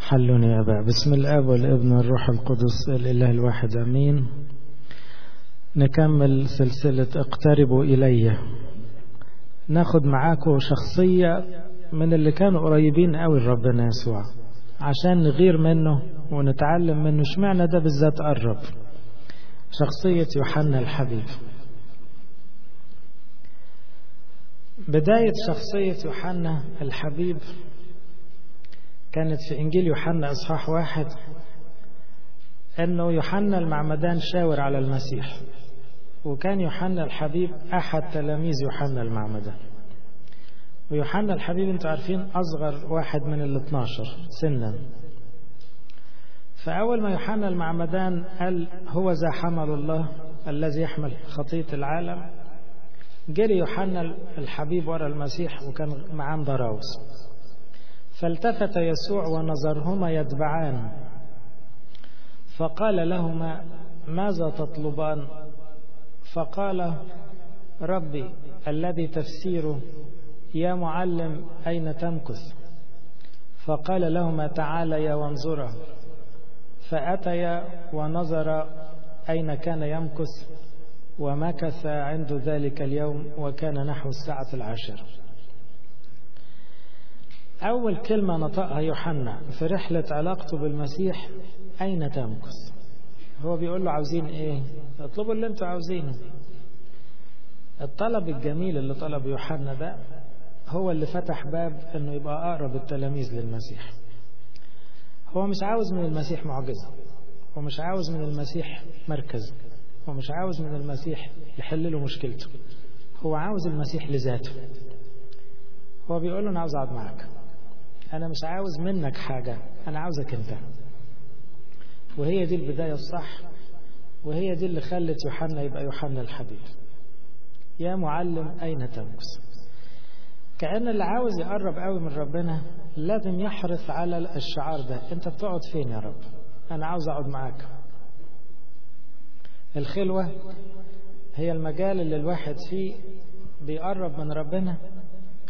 حلوني يا أبا. بسم الآب والابن والروح القدس الإله الواحد أمين. نكمل سلسلة اقتربوا إلي. ناخد معاكم شخصية من اللي كانوا قريبين قوي لربنا يسوع عشان نغير منه ونتعلم منه اشمعنى ده بالذات قرب. شخصية يوحنا الحبيب. بداية شخصية يوحنا الحبيب كانت في إنجيل يوحنا إصحاح واحد أنه يوحنا المعمدان شاور على المسيح وكان يوحنا الحبيب أحد تلاميذ يوحنا المعمدان. ويوحنا الحبيب أنتوا عارفين أصغر واحد من ال 12 سنا. فأول ما يوحنا المعمدان قال هو ذا حمل الله الذي يحمل خطية العالم جري يوحنا الحبيب ورا المسيح وكان معاه ضراوس فالتفت يسوع ونظرهما يتبعان. فقال لهما ماذا تطلبان؟ فقال ربي الذي تفسيره يا معلم أين تمكث؟ فقال لهما تعاليا وانظرا فأتيا ونظر أين كان يمكث ومكث عند ذلك اليوم وكان نحو الساعة العاشرة. أول كلمة نطقها يوحنا في رحلة علاقته بالمسيح أين تمكث؟ هو بيقول له عاوزين إيه؟ اطلبوا اللي أنتوا عاوزينه. الطلب الجميل اللي طلب يوحنا ده هو اللي فتح باب إنه يبقى أقرب التلاميذ للمسيح. هو مش عاوز من المسيح معجزة هو مش عاوز من المسيح مركز هو مش عاوز من المسيح يحل له مشكلته. هو عاوز المسيح لذاته. هو بيقول له أنا عاوز أقعد معاك. أنا مش عاوز منك حاجة أنا عاوزك أنت. وهي دي البداية الصح وهي دي اللي خلت يوحنا يبقى يوحنا الحبيب. يا معلم أين تمكث كأن اللي عاوز يقرب قوي من ربنا لازم يحرص على الشعار ده. أنت بتقعد فين يا رب؟ أنا عاوز أقعد معاك. الخلوة هي المجال اللي الواحد فيه بيقرب من ربنا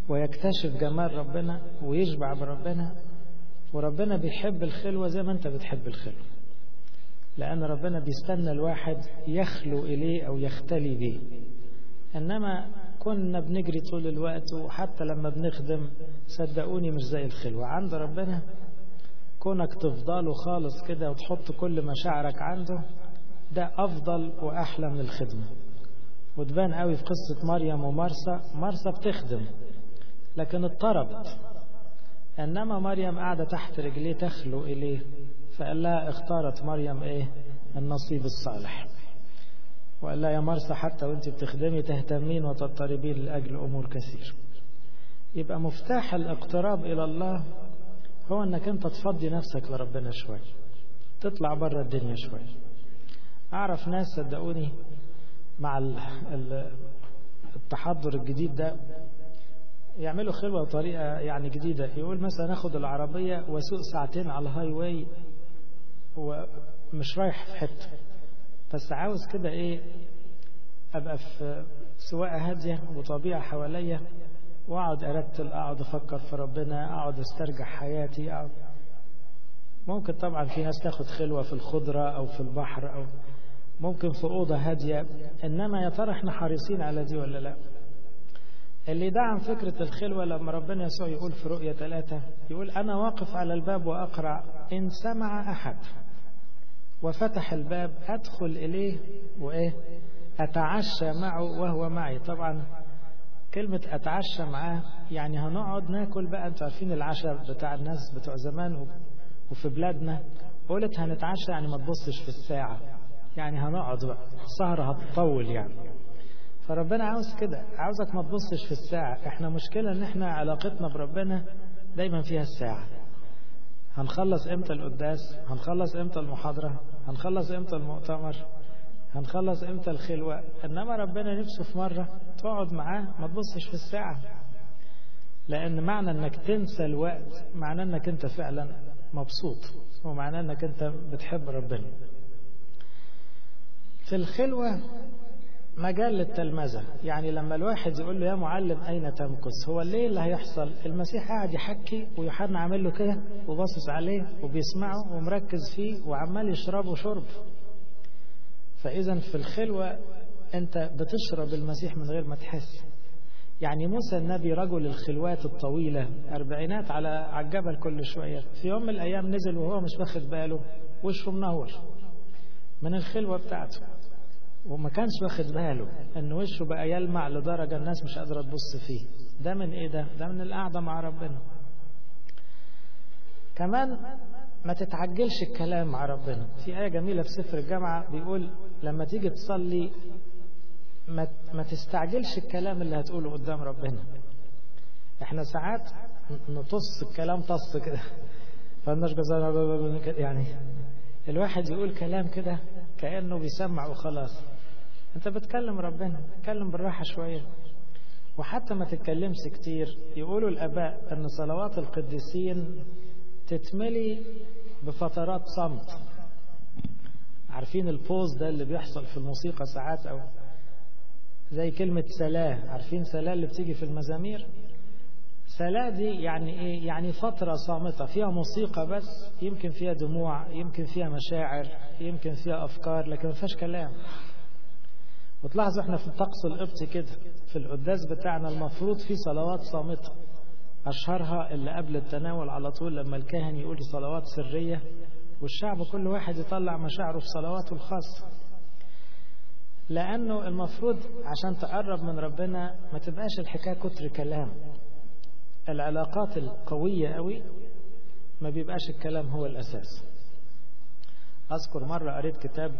ويكتشف جمال ربنا ويشبع بربنا وربنا بيحب الخلوة زي ما انت بتحب الخلوة. لأن ربنا بيستنى الواحد يخلو إليه أو يختلي بيه. إنما كنا بنجري طول الوقت وحتى لما بنخدم صدقوني مش زي الخلوة. عند ربنا كونك تفضله خالص كده وتحط كل مشاعرك عنده ده أفضل وأحلى من الخدمة. وتبان قوي في قصة مريم ومرسى. مرسى بتخدم. لكن اضطربت. إنما مريم قاعدة تحت رجليه تخلو إليه فقال لها اختارت مريم إيه؟ النصيب الصالح. وقال لها يا مرسى حتى وأنت بتخدمي تهتمين وتضطربين لأجل أمور كثير. يبقى مفتاح الاقتراب إلى الله هو أنك أنت تفضي نفسك لربنا شوي تطلع بره الدنيا شوي أعرف ناس صدقوني مع التحضر الجديد ده يعملوا خلوة بطريقة يعني جديدة. يقول مثلا اخد العربية وأسوق ساعتين على ال highway ومش رايح في حتة. بس عاوز كده إيه؟ أبقى في سواقة هادية وطبيعة حواليا وأقعد أرتل أقعد أفكر في ربنا أقعد أسترجع حياتي. أقعد ممكن طبعا في ناس تاخد خلوة في الخضرة أو في البحر أو ممكن في أوضة هادية. إنما يا ترى إحنا حريصين على دي ولا لا؟ اللي دعم فكرة الخلوة لما ربنا يسوع يقول في رؤية ثلاثة يقول أنا واقف على الباب وأقرع إن سمع أحد. وفتح الباب أدخل إليه وإيه؟ أتعشى معه وهو معي. طبعا كلمة أتعشى معاه يعني هنقعد ناكل بقى أنتوا عارفين العشاء بتاع الناس بتوع زمان وفي بلادنا. قلت هنتعشى يعني ما تبصش في الساعة. يعني هنقعد بقى السهرة هتطول يعني. فربنا عاوز كده عاوزك ما تبصش في الساعة. إحنا مشكلة إن إحنا علاقتنا بربنا دايما فيها الساعة. هنخلص إمتى القداس؟ هنخلص إمتى المحاضرة؟ هنخلص إمتى المؤتمر؟ هنخلص إمتى الخلوة؟ إنما ربنا نفسه في مرة تقعد معاه ما تبصش في الساعة. لأن معنى إنك تنسى الوقت معنى إنك أنت فعلا مبسوط ومعنى إنك أنت بتحب ربنا. في الخلوة مجال للتلمذة. يعني لما الواحد يقول له يا معلم أين تمكث هو ليه اللي هيحصل؟ المسيح قاعد يحكي ويوحنا عامل له كده وباصص عليه وبيسمعه ومركز فيه وعمال يشربه شرب. فإذا في الخلوة أنت بتشرب المسيح من غير ما تحس. يعني موسى النبي رجل الخلوات الطويلة أربعينات على على الجبل كل شوية. في يوم من الأيام نزل وهو مش واخد باله وشه منور من الخلوة بتاعته. وما كانش واخد باله إن وشه بقى يلمع لدرجة الناس مش قادرة تبص فيه. ده من إيه ده؟ ده من القعدة مع ربنا. كمان ما تتعجلش الكلام مع ربنا. في آية جميلة في سفر الجامعة بيقول لما تيجي تصلي ما, ما تستعجلش الكلام اللي هتقوله قدام ربنا. إحنا ساعات نطص الكلام طص كده. فالناس يعني الواحد يقول كلام كده كأنه بيسمع وخلاص انت بتكلم ربنا تكلم بالراحة شوية. وحتى ما تتكلمش كتير يقولوا الآباء أن صلوات القديسين تتملي بفترات صمت. عارفين البوز ده اللي بيحصل في الموسيقى ساعات أو زي كلمة سلاة عارفين سلاة اللي بتيجي في المزامير؟ سلاة دي يعني إيه؟ يعني فترة صامتة فيها موسيقى بس يمكن فيها دموع يمكن فيها مشاعر يمكن فيها أفكار لكن ما فيهاش كلام. وتلاحظوا إحنا في الطقس القبطي كده في القداس بتاعنا المفروض في صلوات صامتة. أشهرها اللي قبل التناول على طول لما الكاهن يقول صلوات سرية والشعب كل واحد يطلع مشاعره في صلواته الخاصة. لأنه المفروض عشان تقرب من ربنا ما تبقاش الحكاية كتر كلام. العلاقات القوية قوي ما بيبقاش الكلام هو الأساس. أذكر مرة قريت كتاب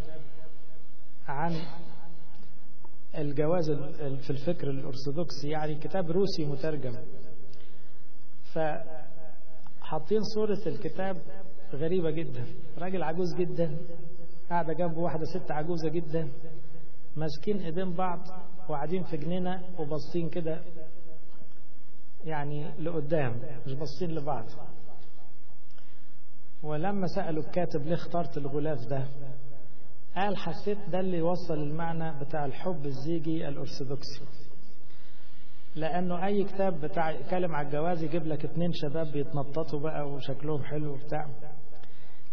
عن الجواز في الفكر الأرثوذكسي يعني كتاب روسي مترجم. فحاطين صورة الكتاب غريبة جدا. راجل عجوز جدا قاعدة جنبه واحدة ست عجوزة جدا ماسكين إيدين بعض وقاعدين في جنينة وباصين كده يعني لقدام مش باصين لبعض. ولما سألوا الكاتب ليه اخترت الغلاف ده قال حسيت ده اللي يوصل المعنى بتاع الحب الزيجي الأرثوذكسي. لأنه أي كتاب بتاع يتكلم على الجواز يجيب لك اتنين شباب بيتنططوا بقى وشكلهم حلو وبتاع.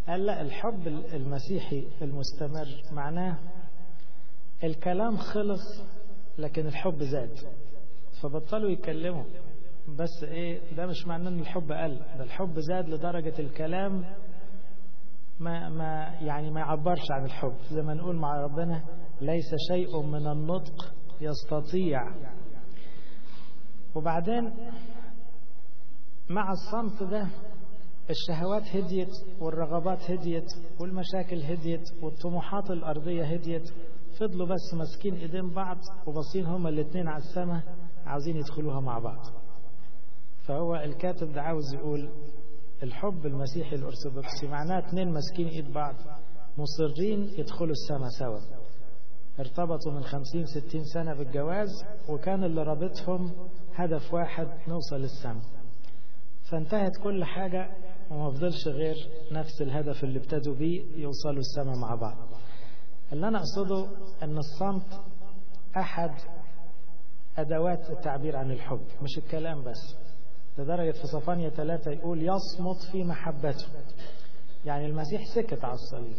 قال لا الحب المسيحي المستمر معناه الكلام خلص لكن الحب زاد. فبطلوا يتكلموا. بس إيه ده مش معناه إن الحب قل ده الحب زاد لدرجة الكلام ما ما يعني ما يعبرش عن الحب. زي ما نقول مع ربنا ليس شيء من النطق يستطيع. وبعدين مع الصمت ده الشهوات هديت والرغبات هديت والمشاكل هديت والطموحات الأرضية هديت. فضلوا بس ماسكين إيدين بعض وباصين هما الاثنين على السماء عاوزين يدخلوها مع بعض. فهو الكاتب ده عاوز يقول الحب المسيحي الأرثوذكسي معناه اتنين ماسكين إيد بعض مصرين يدخلوا السماء سوا. ارتبطوا من خمسين ستين سنة بالجواز وكان اللي رابطهم هدف واحد نوصل للسماء فانتهت كل حاجة وما فضلش غير نفس الهدف اللي ابتدوا بيه يوصلوا السماء مع بعض. اللي أنا أقصده أن الصمت أحد أدوات التعبير عن الحب مش الكلام بس. لدرجة في صفانية ثلاثة يقول يصمت في محبته. يعني المسيح سكت على الصليب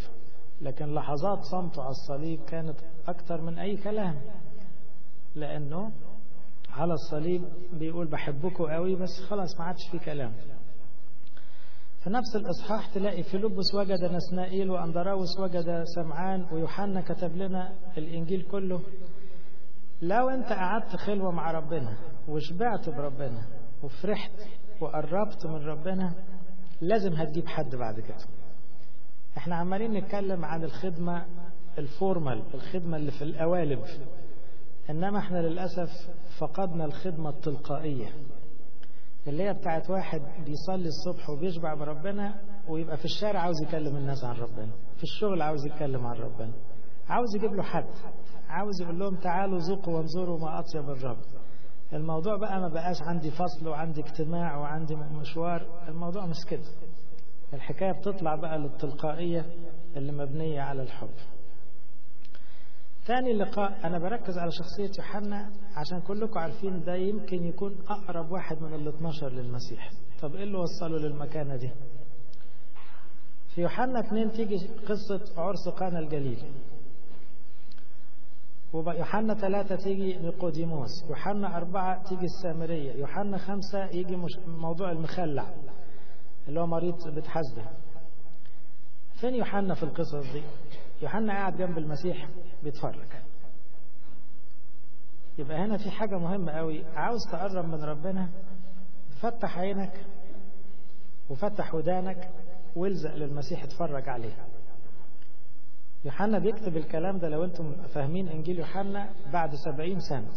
لكن لحظات صمته على الصليب كانت أكتر من أي كلام لأنه على الصليب بيقول بحبكم قوي بس خلاص ما عادش في كلام. في نفس الإصحاح تلاقي فيلبس وجد نسنائيل وأندراوس وجد سمعان ويوحنا كتب لنا الإنجيل كله. لو أنت قعدت خلوة مع ربنا وشبعت بربنا وفرحت وقربت من ربنا لازم هتجيب حد بعد كده. إحنا عمالين نتكلم عن الخدمة الفورمال الخدمة اللي في القوالب. إنما إحنا للأسف فقدنا الخدمة التلقائية اللي هي بتاعت واحد بيصلي الصبح وبيشبع بربنا ويبقى في الشارع عاوز يكلم الناس عن ربنا في الشغل عاوز يتكلم عن ربنا عاوز يجيب له حد عاوز يقول لهم تعالوا ذوقوا وانظروا ما أطيب الرب. الموضوع بقى ما بقاش عندي فصل وعندي اجتماع وعندي مشوار الموضوع مش كده. الحكاية بتطلع بقى للتلقائية اللي مبنية على الحب. تاني لقاء أنا بركز على شخصية يوحنا عشان كلكم عارفين ده يمكن يكون أقرب واحد من ال 12 للمسيح. طب إيه اللي وصله للمكانة دي؟ في يوحنا 2 تيجي قصة عرس قانا الجليل. ويوحنا ثلاثة تيجي نيقوديموس يوحنا أربعة تيجي السامرية يوحنا خمسة يجي مش موضوع المخلع اللي هو مريض بتحاسبه. فين يوحنا في القصص دي؟ يوحنا قاعد جنب المسيح بيتفرج. يبقى هنا في حاجة مهمة قوي. عاوز تقرب من ربنا؟ فتح عينك وفتح ودانك والزق للمسيح اتفرج عليه. يوحنا بيكتب الكلام ده لو أنتم فاهمين إنجيل يوحنا بعد سبعين سنة.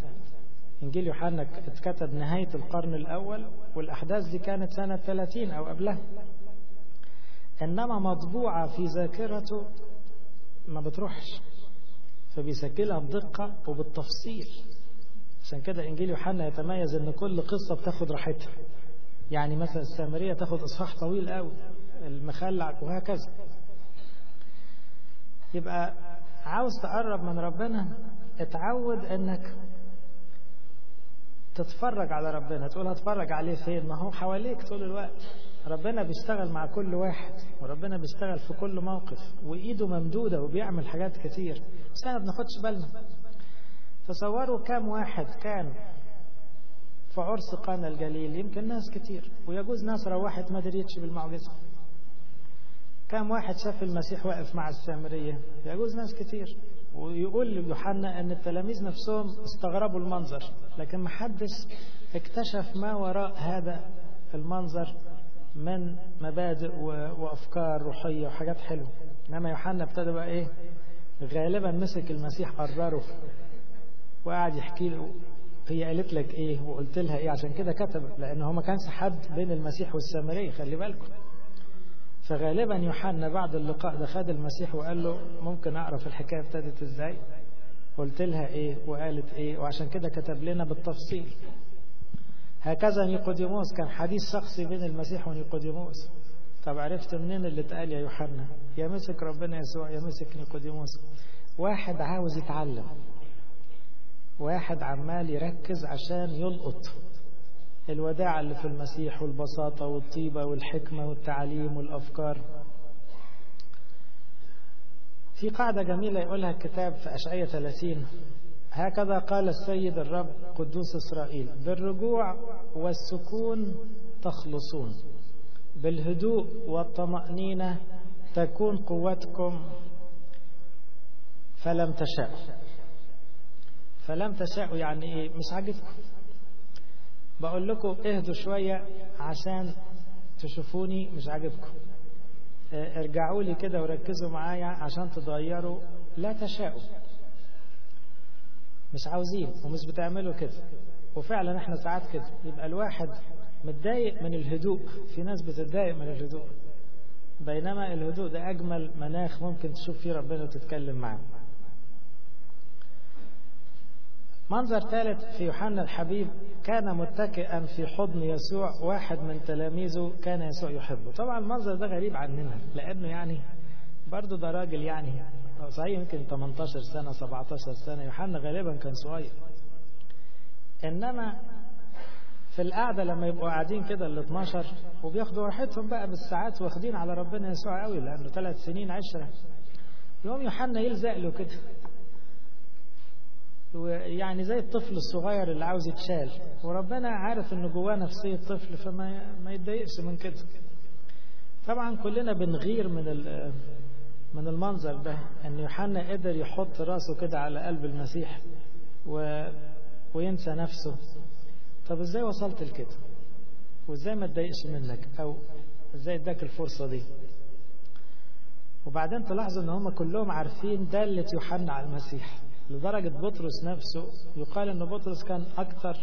إنجيل يوحنا اتكتب نهاية القرن الأول والأحداث دي كانت سنة 30 أو قبلها. إنما مطبوعة في ذاكرته ما بتروحش فبيسجلها بدقة وبالتفصيل. عشان كده إنجيل يوحنا يتميز إن كل قصة بتاخد راحتها. يعني مثلا السامرية تاخد إصحاح طويل قوي المخلع وهكذا. يبقى عاوز تقرب من ربنا اتعود إنك تتفرج على ربنا تقول هتفرج عليه فين؟ ما هو حواليك طول الوقت. ربنا بيشتغل مع كل واحد وربنا بيشتغل في كل موقف وإيده ممدودة وبيعمل حاجات كتير. بس إحنا بناخدش بالنا. تصوروا كام واحد كان في عرس قانا الجليل يمكن ناس كتير ويجوز ناس روحت ما دريتش بالمعجزة. كام واحد شاف المسيح واقف مع السامرية؟ يجوز ناس كتير. ويقول يوحنا أن التلاميذ نفسهم استغربوا المنظر لكن محدش اكتشف ما وراء هذا المنظر من مبادئ وأفكار روحية وحاجات حلوة. إنما يوحنا ابتدى بقى إيه؟ غالبا مسك المسيح قرره وقعد يحكي له هي قالت لك إيه وقلت لها إيه؟ عشان كده كتب لأن هو ما كانش حد بين المسيح والسامرية خلي بالكم. فغالبا يوحنا بعد اللقاء ده خد المسيح وقال له ممكن اعرف الحكاية ابتدت إزاي؟ قلت لها إيه وقالت إيه وعشان كده كتب لنا بالتفصيل. هكذا نيقوديموس كان حديث شخصي بين المسيح ونيقوديموس. طب عرفت منين اللي اتقال يا يوحنا؟ يا مسك ربنا يسوع يا مسك نيقوديموس. واحد عاوز يتعلم. واحد عمال يركز عشان يلقط. الوداع اللي في المسيح والبساطة والطيبة والحكمة والتعليم والأفكار. في قاعدة جميلة يقولها الكتاب في أشعية 30 هكذا قال السيد الرب قدوس إسرائيل بالرجوع والسكون تخلصون بالهدوء والطمأنينة تكون قوتكم فلم تشاءوا. فلم تشاءوا يعني إيه؟ مش عاجبكم بقول لكم اهدوا شوية عشان تشوفوني مش عاجبكم. ارجعوا لي كده وركزوا معايا عشان تتغيروا. لا تشاءوا مش عاوزين ومش بتعملوا كده. وفعلا إحنا ساعات كده. يبقى الواحد متضايق من الهدوء. في ناس بتتضايق من الهدوء. بينما الهدوء ده أجمل مناخ ممكن تشوف فيه ربنا وتتكلم معاه. منظر ثالث في يوحنا الحبيب كان متكئا في حضن يسوع واحد من تلاميذه كان يسوع يحبه. طبعا المنظر ده غريب عننا لأنه يعني برضه ده راجل يعني صحيح يمكن 18 سنة 17 سنة يوحنا غالبا كان صغير. إنما في القعدة لما يبقوا قاعدين كده ال 12 وبياخدوا راحتهم بقى بالساعات واخدين على ربنا يسوع قوي لأنه ثلاث سنين عشرة. يوم يوحنا يلزق له كده. ويعني زي الطفل الصغير اللي عاوز يتشال. وربنا عارف ان جواه نفسية طفل فما ما يتضايقش من كده. طبعا كلنا بنغير من من المنظر ده إن يوحنا قدر يحط راسه كده على قلب المسيح و... وينسى نفسه. طب إزاي وصلت لكده؟ وإزاي ما تضايقش منك؟ أو إزاي إداك الفرصة دي؟ وبعدين تلاحظوا إن هم كلهم عارفين دالة يوحنا على المسيح. لدرجة بطرس نفسه يقال إن بطرس كان أكثر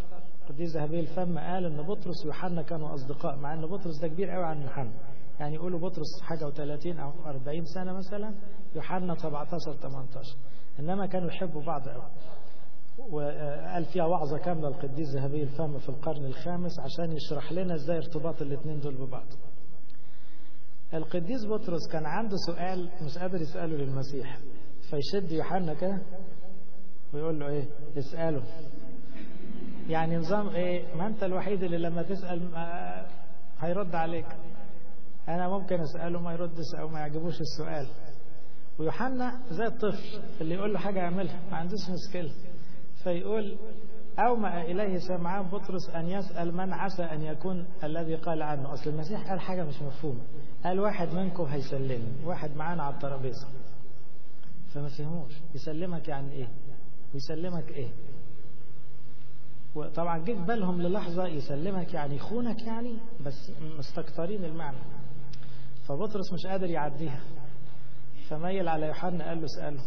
قديس ذهبي الفم قال إن بطرس ويوحنا كانوا أصدقاء مع إن بطرس ده كبير قوي عن يوحنا. يعني يقولوا بطرس حاجة و30 أو 40 سنة مثلا يوحنا 17 18 إنما كانوا يحبوا بعض قوي وقال فيها وعظة كاملة القديس ذهبي الفم في القرن الخامس عشان يشرح لنا إزاي ارتباط الاثنين دول ببعض. القديس بطرس كان عنده سؤال مش قادر يسأله للمسيح. فيشد يوحنا كده ويقول له إيه؟ اسأله. يعني نظام إيه؟ ما أنت الوحيد اللي لما تسأل هيرد عليك. أنا ممكن أسأله ما يردش أو ما يعجبوش السؤال. ويوحنا زي الطفل اللي يقول له حاجة يعملها ما عندوش مشكلة. فيقول أومأ إليه سمعان بطرس أن يسأل من عسى أن يكون الذي قال عنه. أصل المسيح قال حاجة مش مفهومة. قال واحد منكم هيسلمني. واحد معانا على الترابيزة. فما فهموش. يسلمك يعني إيه؟ ويسلمك إيه؟ وطبعا جه بالهم للحظة يسلمك يعني يخونك يعني بس مستكترين المعنى. فبطرس مش قادر يعديها. فميل على يوحنا قال له اسأله.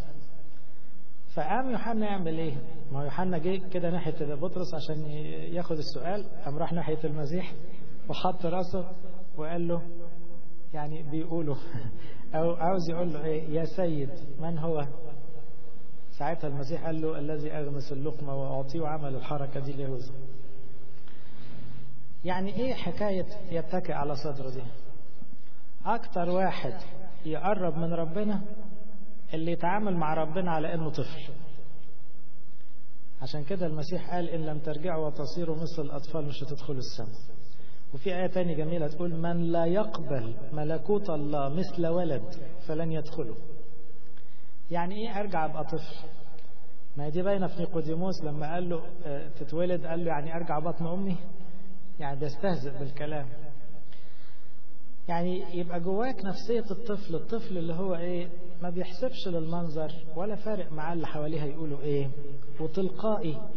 فقام يوحنا يعمل إيه؟ ما يوحنا جه كده ناحية بطرس عشان ياخد السؤال قام راح ناحية المسيح وحط راسه وقال له يعني بيقولوا أو عاوز يقول له إيه؟ يا سيد من هو؟ ساعتها المسيح قال له الذي أغمس اللقمة وأعطيه عمل الحركة دي ليهوذا يعني إيه حكاية يتكئ على صدره دي؟ أكتر واحد يقرب من ربنا اللي يتعامل مع ربنا على إنه طفل. عشان كده المسيح قال إن لم ترجعوا وتصيروا مثل الأطفال مش هتدخلوا السماء. وفي آية تانية جميلة تقول من لا يقبل ملكوت الله مثل ولد فلن يدخله. يعني إيه أرجع أبقى طفل؟ ما هي دي باينه في نيقوديموس لما قال له تتولد قال له يعني أرجع بطن أمي؟ يعني بيستهزئ بالكلام. يعني يبقى جواك نفسية الطفل الطفل اللي هو إيه ما بيحسبش للمنظر ولا فارق معاه اللي حواليه هيقولوا إيه. وتلقائي.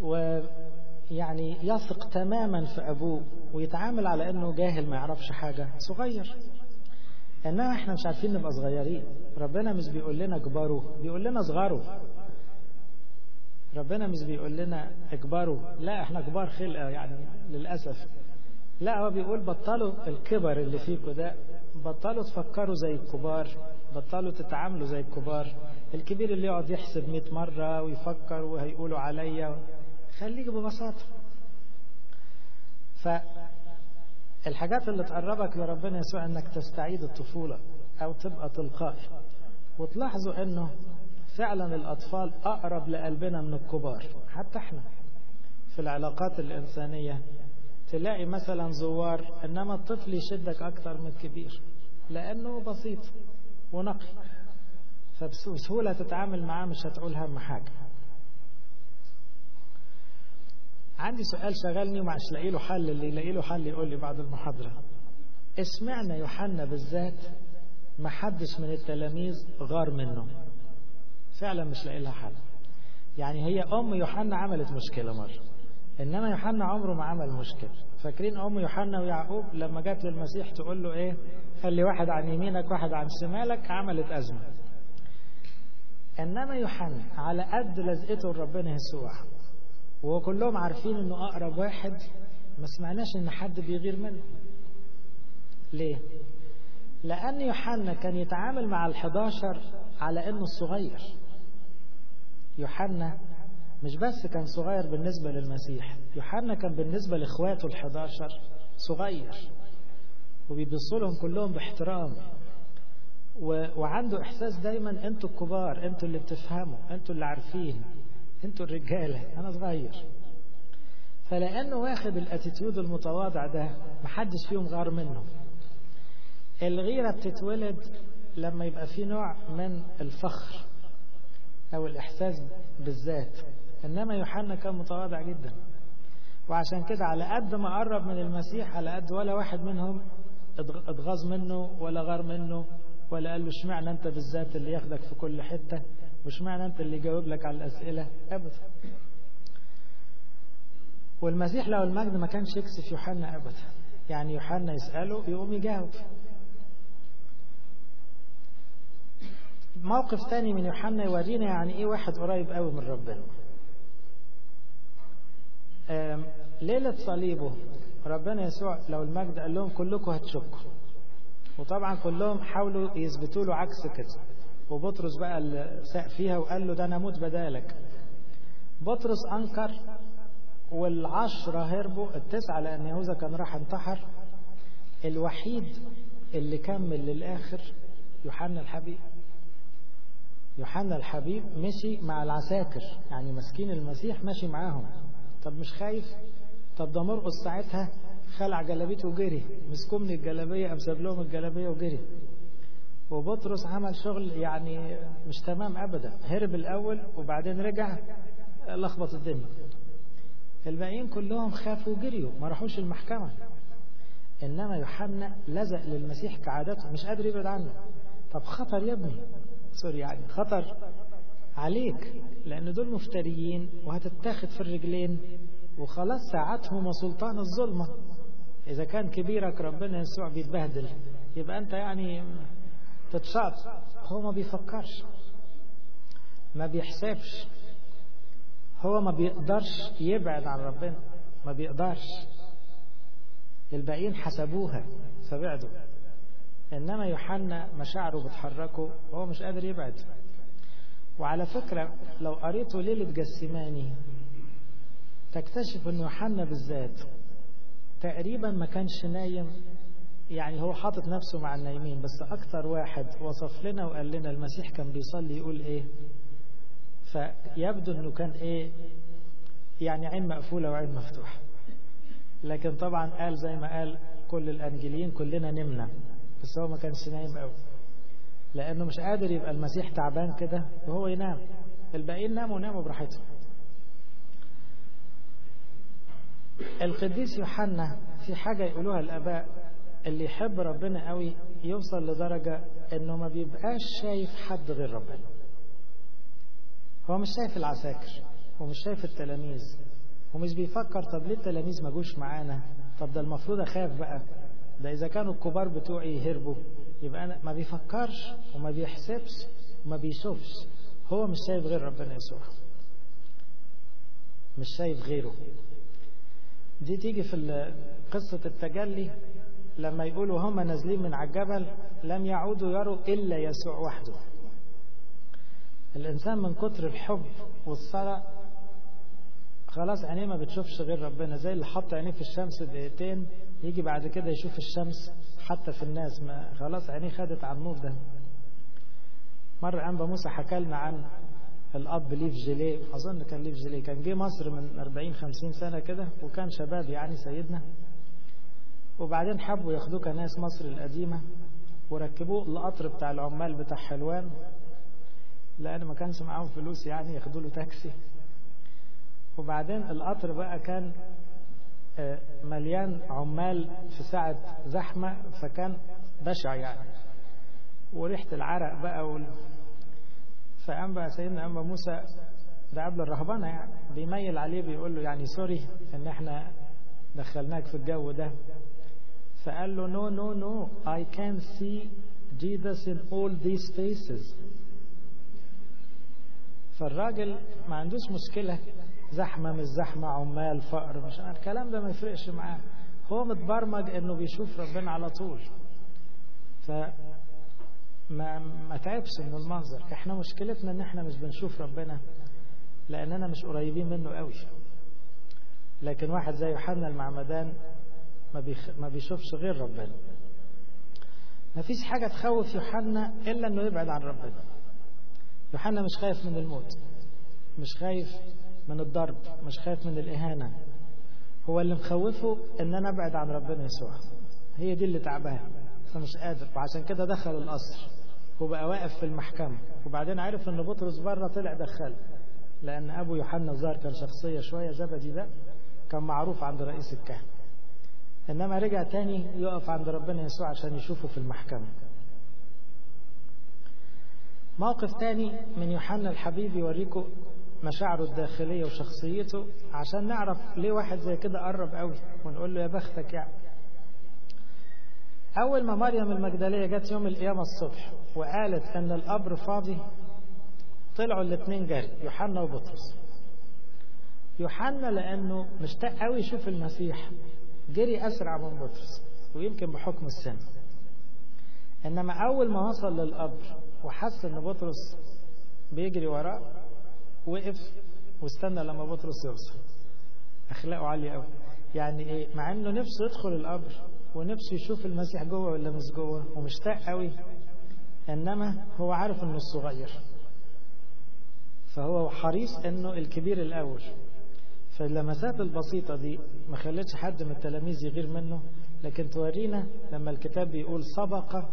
ويعني يثق تماما في أبوه ويتعامل على إنه جاهل ما يعرفش حاجة. صغير. انما إحنا مش عارفين نبقى صغيرين. ربنا مش بيقول لنا كبروا بيقول لنا صغروا ربنا مش بيقول لنا اكبروا. لا إحنا كبار خلقة يعني للأسف. لا هو بيقول بطلوا الكبر اللي فيكم ده. بطلوا تفكروا زي الكبار. بطلوا تتعاملوا زي الكبار. الكبير اللي يقعد يحسب 100 مرة ويفكر وهيقولوا عليا. خليك ببساطة. فالحاجات اللي تقربك لربنا يسوع إنك تستعيد الطفولة أو تبقى تلقائي. وتلاحظوا إنه فعلا الأطفال أقرب لقلبنا من الكبار حتى إحنا. في العلاقات الإنسانية تلاقي مثلا زوار إنما الطفل يشدك أكتر من الكبير لأنه بسيط ونقي. فبسهولة تتعامل معاه مش هتقول هم حاجة. عندي سؤال شغلني ومش لاقي له حل اللي يلاقي له حل يقول لي بعد المحاضرة. اسمعنا يوحنا بالذات ما حدش من التلاميذ غار منه. فعلا مش لاقي لها حل. يعني هي أم يوحنا عملت مشكلة مرة. إنما يوحنا عمره ما عمل مشكلة. فاكرين أم يوحنا ويعقوب لما جت للمسيح تقول له إيه؟ خلي واحد عن يمينك واحد عن شمالك عملت أزمة. إنما يوحنا على قد لزقته لربنا يسوع وكلهم عارفين إنه أقرب واحد ما سمعناش إن حد بيغير منه. ليه؟ لأن يوحنا كان يتعامل مع الحداشر على إنه الصغير. يوحنا مش بس كان صغير بالنسبة للمسيح يوحنا كان بالنسبة لإخواته الحداشر صغير. وبيبصوا لهم كلهم باحترام. وعنده إحساس دايما أنتوا الكبار أنتوا اللي بتفهموا أنتوا اللي عارفين. أنتوا الرجالة أنا صغير. فلأنه واخد الأتيتيود المتواضع ده محدش فيهم غار منه. الغيرة بتتولد لما يبقى في نوع من الفخر أو الإحساس بالذات. إنما يوحنا كان متواضع جدا. وعشان كده على قد ما قرب من المسيح على قد ولا واحد منهم اتغاظ منه ولا غار منه ولا قال له اشمعنى أنت بالذات اللي ياخدك في كل حتة واشمعنى انت اللي يجاوب لك على الأسئلة؟ أبدا. والمسيح لو المجد ما كانش يكسف يوحنا أبدا. يعني يوحنا يسأله يقوم يجاوب. موقف تاني من يوحنا يورينا يعني إيه واحد قريب قوي من ربنا. ليلة صليبه. ربنا يسوع لو المجد قال لهم كلكم هتشكوا. وطبعا كلهم حاولوا يثبتوا له عكس كده. وبطرس بقى اللي ساق فيها وقال له ده أنا أموت بدالك. بطرس أنكر والعشرة هربوا التسعة لأن يهوذا كان راح انتحر. الوحيد اللي كمل للآخر يوحنا الحبيب. يوحنا الحبيب مشي مع العساكر يعني مسكين المسيح ماشي معاهم. طب مش خايف؟ طب ده مرقص ساعتها خلع جلابيته وجري مسكوه من الجلابية قام لهم الجلابية وجري. وبطرس عمل شغل يعني مش تمام أبدا. هرب الأول وبعدين رجع لخبط الدنيا. الباقيين كلهم خافوا وجريوا ما راحوش المحكمة. إنما يوحنا لزق للمسيح كعادته مش قادر يبعد عنه. طب خطر يا ابني. سوري يعني خطر عليك لأن دول مفتريين وهتتاخد في الرجلين وخلاص ساعتهم وسلطان الظلمة. إذا كان كبيرك ربنا يسوع بيتبهدل يبقى أنت يعني تتشاط هو ما بيفكرش ما بيحسبش. هو ما بيقدرش يبعد عن ربنا ما بيقدرش. الباقيين حسبوها فبعدوا. إنما يوحنا مشاعره بتحركه وهو مش قادر يبعد. وعلى فكرة لو قريته ليلة جسماني تكتشف أن يوحنا بالذات تقريبا ما كانش نايم يعني هو حاطط نفسه مع النايمين بس أكتر واحد وصف لنا وقال لنا المسيح كان بيصلي يقول إيه؟ فيبدو أنه كان إيه؟ يعني عين مقفولة وعين مفتوحة. لكن طبعا قال زي ما قال كل الأنجيليين كلنا نمنا بس هو ما كانش نايم قوي لأنه مش قادر يبقى المسيح تعبان كده وهو ينام. الباقيين ناموا ناموا براحتهم. القديس يوحنا في حاجة يقولوها الآباء اللي يحب ربنا قوي يوصل لدرجة إنه ما بيبقاش شايف حد غير ربنا. هو مش شايف العساكر ومش شايف التلاميذ ومش بيفكر طب ليه التلاميذ ما جوش معانا؟ طب ده المفروض أخاف بقى. ده إذا كانوا الكبار بتوعي يهربوا يبقى أنا ما بيفكرش وما بيحسبش وما بيشوفش. هو مش شايف غير ربنا يسوع. مش شايف غيره. دي تيجي في قصة التجلي. لما يقولوا هم نازلين من على الجبل لم يعودوا يروا إلا يسوع وحده. الإنسان من كتر الحب والصلاة خلاص عينيه ما بتشوفش غير ربنا زي اللي حط عينيه في الشمس دقيقتين يجي بعد كده يشوف الشمس حتى في الناس ما خلاص عينيه خدت على النور ده. مرة أنبا موسى حكى لنا عن الأب ليف جيليه أظن كان ليف جيليه كان جه مصر من 40 50 سنة كده وكان شباب يعني سيدنا. وبعدين حبوا ياخدوه كناس مصر القديمة وركبوه القطر بتاع العمال بتاع حلوان. لأن ما كانش معاهم فلوس يعني ياخدوا له تاكسي. وبعدين القطر بقى كان مليان عمال في ساعة زحمة فكان بشع يعني. وريحة العرق بقى وال... فقام بقى سيدنا أنبا موسى ده قبل الرهبنة يعني بيميل عليه بيقول له يعني سوري إن إحنا دخلناك في الجو ده. فقال له no no no. I can see Jesus in all these faces فالراجل ما عندوش مشكلة. زحمة مش زحمة عمال فقر مش الكلام ده ما يفرقش معاه. هو متبرمج إنه بيشوف ربنا على طول. ف ما ما تعبش من المنظر. إحنا مشكلتنا إن إحنا مش بنشوف ربنا لأننا مش قريبين منه قوي لكن واحد زي يوحنا المعمدان ما, بيخ... ما بيشوفش غير ربنا. ما فيش حاجة تخوف يوحنا إلا أنه يبعد عن ربنا. يوحنا مش خايف من الموت مش خايف من الضرب مش خايف من الإهانة. هو اللي مخوفه أن أنا أبعد عن ربنا يسوع. هي دي اللي تعباه فمش قادر. وعشان كده دخل القصر. وبقى واقف في المحكمة. وبعدين عرف أن بطرس بره طلع دخل. لأن أبو يوحنا الظاهر كان شخصية شوية زبدي ده. كان معروف عند رئيس الكهنة. إنما رجع تاني يقف عند ربنا يسوع عشان يشوفه في المحكمة. موقف تاني من يوحنا الحبيب يوريكم مشاعره الداخلية وشخصيته عشان نعرف ليه واحد زي كده قرب قوي ونقول له يا بختك يعني أول ما مريم المجدلية جت يوم القيامة الصبح وقالت أن القبر فاضي طلعوا الاثنين جري يوحنا وبطرس. يوحنا لأنه مشتاق قوي يشوف المسيح جري أسرع من بطرس ويمكن بحكم السن. إنما أول ما وصل للقبر وحس إن بطرس بيجري وراه وقف واستنى لما بطرس يوصل. أخلاقه عالية قوي يعني إيه؟ مع إنه نفسه يدخل القبر ونفسه يشوف المسيح جوه ولا مش جوه ومشتاق قوي إنما هو عارف إنه الصغير. فهو حريص إنه الكبير الأول. فاللمسات البسيطة دي ما خلتش حد من التلاميذ يغير منه لكن تورينا لما الكتاب بيقول سبق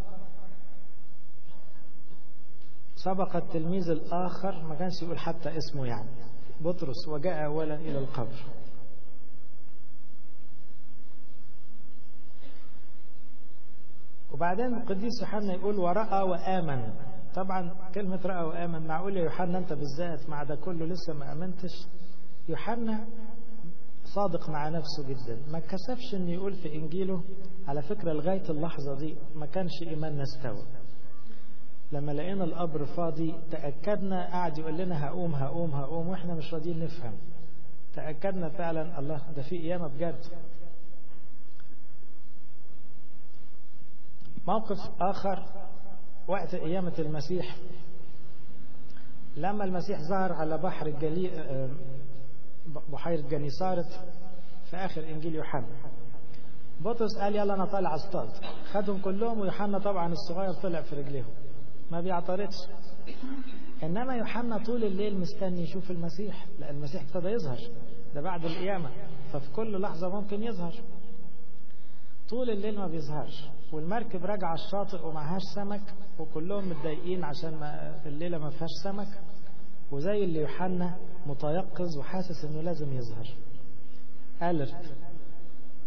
سبق التلميذ الآخر ما كانش يقول حتى اسمه يعني. بطرس وجاء أولا إلى القبر. وبعدين القديس يوحنا يقول ورأى وآمن. طبعا كلمة رأى وآمن معقول يا يوحنا أنت بالذات مع ده كله لسه ما آمنتش. يوحنا صادق مع نفسه جدا. ما كسفش إنه يقول في إنجيله على فكرة لغاية اللحظة دي ما كانش ايماننا استوى لما لقينا القبر فاضي تأكدنا قاعد يقول لنا هقوم هقوم هقوم وإحنا مش راضيين نفهم. تأكدنا فعلا الله ده في قيامة بجد. موقف آخر وقت قيامة المسيح. لما المسيح ظهر على بحر الجليل بحيرة جنيسارت في آخر إنجيل يوحنا. بطرس قال يلا أنا طالع أصطاد خدهم كلهم ويوحنا طبعا الصغير طلع في رجليهم. ما بيعترضش. إنما يوحنا طول الليل مستني يشوف المسيح لأن المسيح ابتدى يظهر. ده بعد القيامة. ففي كل لحظة ممكن يظهر. طول الليل ما بيظهرش. والمركب راجعة الشاطئ ومعهاش سمك وكلهم متضايقين عشان ما الليلة ما فيهاش سمك. وزي اللي يوحنا متيقظ وحاسس إنه لازم يظهر. ألرت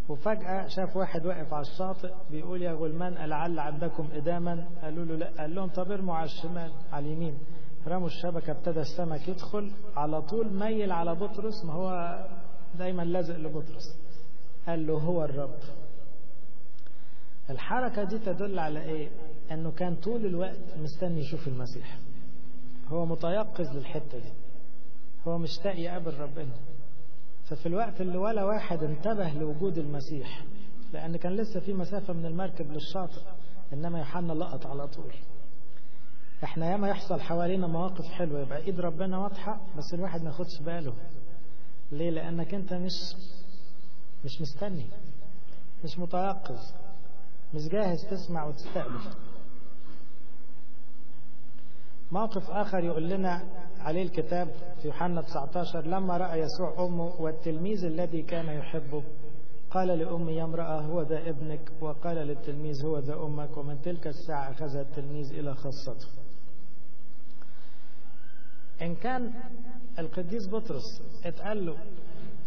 وفجأة شاف واحد واقف على الشاطئ بيقول يا غلمان ألعل عندكم إداما؟ قالوا له لا. قال لهم طب ارموا على الشمال على اليمين. رموا الشبكة ابتدى السمك يدخل. على طول ميل على بطرس ما هو دايما لازق لبطرس. قال له هو الرب. الحركة دي تدل على إيه؟ إنه كان طول الوقت مستني يشوف المسيح. هو متيقظ للحتة دي. هو مشتاق يقابل ربنا ففي الوقت اللي ولا واحد انتبه لوجود المسيح لأن كان لسه في مسافة من المركب للشاطئ إنما يوحنا لقط على طول. إحنا ياما يحصل حوالينا مواقف حلوة يبقى إيد ربنا واضحة بس الواحد ما ياخدش باله. ليه؟ لأنك أنت مش مش مستني مش متيقظ مش جاهز تسمع وتستقبل. موقف آخر يقول لنا عليه الكتاب في يوحنا 19 لما رأى يسوع أمه والتلميذ الذي كان يحبه قال لأمي يا امرأة هو ذا ابنك. وقال للتلميذ هو ذا أمك. ومن تلك الساعة أخذ التلميذ إلى خاصته. إن كان القديس بطرس اتقال له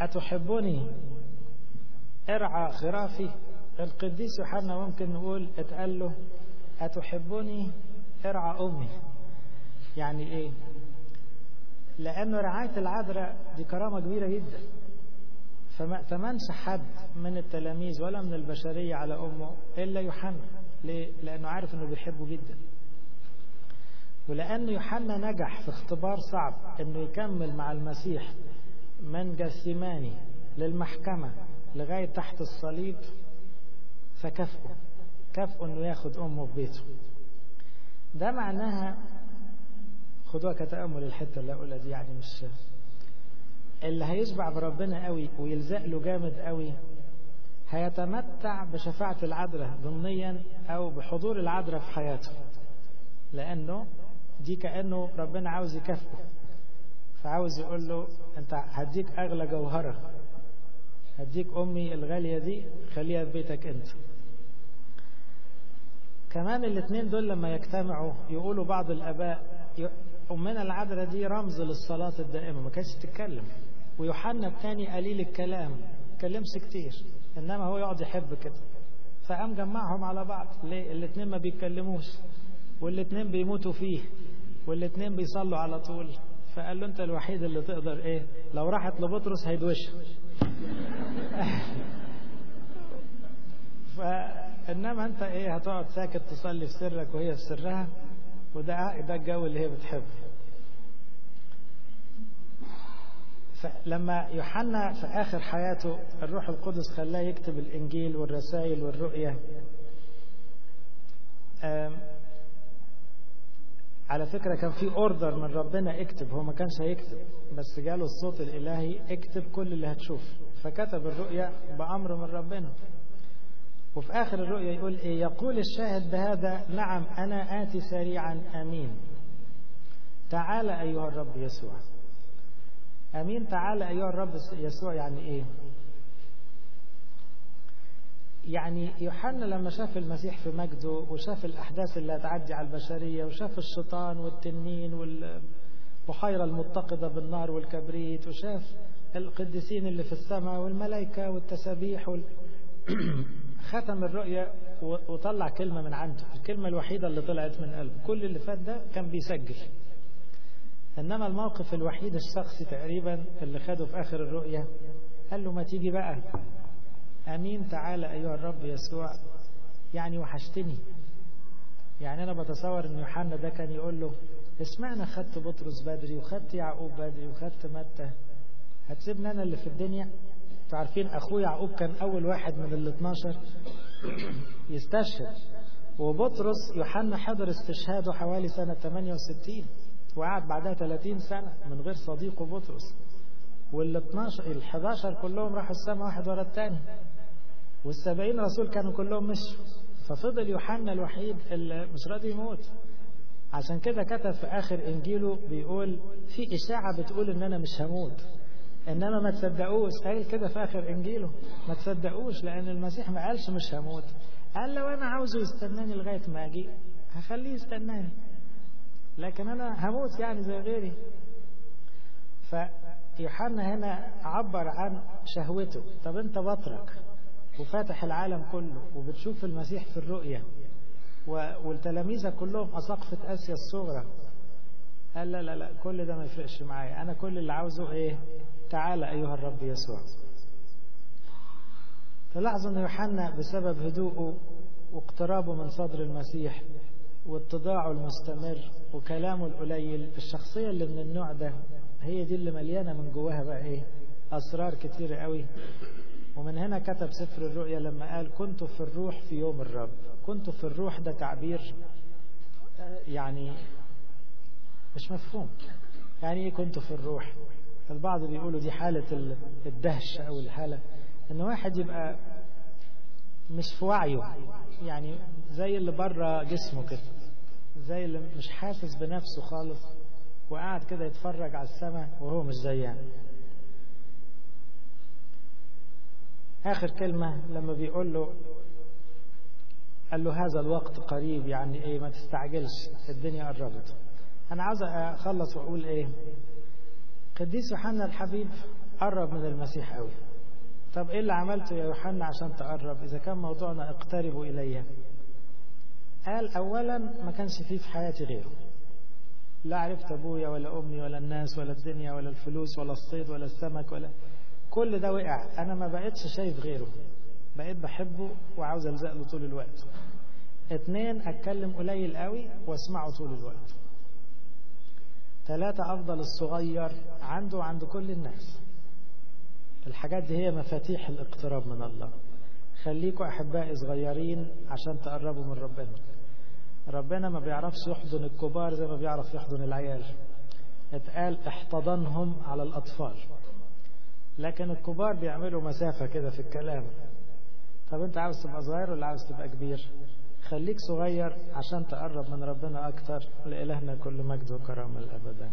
أتحبني؟ ارعى خرافي. القديس يوحنا ممكن نقول اتقال له أتحبني؟ ارعى أمي. يعني إيه؟ لأنه رعاية العذراء دي كرامة كبيرة جدا. فما فمنش حد من التلاميذ ولا من البشرية على أمه إلا يوحنا ليه؟ لأنه عارف أنه بيحبه جدا. ولأن يوحنا نجح في اختبار صعب أنه يكمل مع المسيح من جثماني للمحكمة لغاية تحت الصليب فكافئه كافئه أنه ياخد أمه في بيته. ده معناها خدوها كتأمل الحتة اللي أقولها دي يعني مش اللي هيشبع بربنا قوي ويلزق له جامد قوي هيتمتع بشفاعة العذراء ضمنيا أو بحضور العذراء في حياته. لأنه دي كأنه ربنا عاوز يكافئه. فعاوز يقول له أنت هديك أغلى جوهرة. هديك أمي الغالية دي خليها في بيتك أنت. كمان الاثنين دول لما يجتمعوا يقولوا بعض الآباء أمنا العذراء دي رمز للصلاة الدائمة ما كانتش تتكلم. ويوحنا الثاني قليل الكلام ما كلمش كتير إنما هو يقعد يحب كده. فقام جمعهم على بعض ليه؟ الاثنين ما بيتكلموش والاثنين بيموتوا فيه والاثنين بيصلوا على طول. فقال له أنت الوحيد اللي تقدر إيه؟ لو راحت لبطرس هيدوشها. فانما أنت إيه؟ هتقعد ساكت تصلي في سرك وهي في سرها. وده ده الجو اللي هي بتحبه. فلما يوحنا في آخر حياته الروح القدس خلاه يكتب الإنجيل والرسائل والرؤية على فكرة كان في اوردر من ربنا اكتب هو ما كانش هيكتب بس جاله الصوت الإلهي اكتب كل اللي هتشوف فكتب الرؤية بأمر من ربنا. وفي آخر الرؤيا يقول إيه يقول الشاهد بهذا نعم أنا آتي سريعا أمين. تعال أيها الرب يسوع. أمين تعال أيها الرب يسوع يعني إيه؟ يعني يوحنا لما شاف المسيح في مجده وشاف الأحداث اللي هتعدي على البشرية وشاف الشيطان والتنين والبحيرة المتقدة بالنار والكبريت وشاف القديسين اللي في السماء والملائكة والتسابيح وال... ختم الرؤية وطلع كلمة من عنده. الكلمة الوحيدة اللي طلعت من قلبه. كل اللي فات ده كان بيسجل. إنما الموقف الوحيد الشخصي تقريبا اللي خده في آخر الرؤية قال له ما تيجي بقى. أمين تعالى أيها الرب يسوع. يعني وحشتني. يعني أنا بتصور أن يوحنا ده كان يقول له اسمعنا خدت بطرس بدري وخدت يعقوب بدري وخدت متى. هتسيبني أنا اللي في الدنيا؟ عارفين أخوه يعقوب كان أول واحد من ال 12 يستشهد. وبطرس يوحنا حضر استشهاده حوالي سنة 68 وقعد بعدها 30 سنة من غير صديقه بطرس. وال 12 ال 11 كلهم راحوا السماء واحد ورا الثاني والسبعين رسول كانوا كلهم مشوا. ففضل يوحنا الوحيد اللي مش راضي يموت. عشان كده كتب في آخر إنجيله بيقول في إشاعة بتقول إن أنا مش هموت. إنما ما تصدقوش قال كده في آخر إنجيله. ما تصدقوش لأن المسيح ما قالش مش هموت. قال لو أنا عاوزه يستناني لغاية ما أجي هخليه يستناني. لكن أنا هموت يعني زي غيري. فيوحنا هنا عبر عن شهوته. طب أنت بطرك وفاتح العالم كله وبتشوف المسيح في الرؤية والتلاميذ كلهم أساقفة آسيا الصغرى. قال لا لا لا كل ده ما يفرقش معايا. أنا كل اللي عاوزه إيه؟ تعال أيها الرب يسوع. تلاحظوا أن يوحنا بسبب هدوءه واقترابه من صدر المسيح واتضاعه المستمر وكلامه القليل الشخصية اللي من النوع ده هي دي اللي مليانة من جواها بقى إيه؟ أسرار كتيرة قوي. ومن هنا كتب سفر الرؤيا لما قال كنت في الروح في يوم الرب. كنت في الروح ده تعبير يعني مش مفهوم. يعني إيه كنت في الروح؟ البعض بيقولوا دي حالة الدهش أو الحالة إن واحد يبقى مش في وعيه يعني زي اللي بره جسمه كده زي اللي مش حاسس بنفسه خالص وقاعد كده يتفرج على السماء وهو مش زيان آخر كلمة لما بيقول له قال له هذا الوقت قريب يعني إيه ما تستعجلش الدنيا قربت. أنا عاوز أخلص وأقول إيه؟ قديس يوحنا الحبيب قرب من المسيح قوي. طب إيه اللي عملته يا يوحنا عشان تقرب؟ إذا كان موضوعنا اقتربوا إلي. قال اولا ما كانش فيه في حياتي غيره. لا عرفت أبويا ولا أمي ولا الناس ولا الدنيا ولا الفلوس ولا الصيد ولا السمك ولا كل ده وقع. أنا ما بقتش شايف غيره. بقيت بحبه وعاوز ألزق له طول الوقت. اتنين أتكلم قليل قوي وأسمعه طول الوقت. ثلاثة أفضل الصغير عنده وعند كل الناس. الحاجات دي هي مفاتيح الاقتراب من الله. خليكوا أحبائي صغيرين عشان تقربوا من ربنا. ربنا ما بيعرفش يحضن الكبار زي ما بيعرف يحضن العيال. اتقال احتضنهم على الأطفال. لكن الكبار بيعملوا مسافة كده في الكلام. طب انت عاوز تبقى صغير ولا عاوز تبقى كبير؟ خليك صغير عشان تقرب من ربنا أكتر. لإلهنا كل مجد وكرامة الأبدا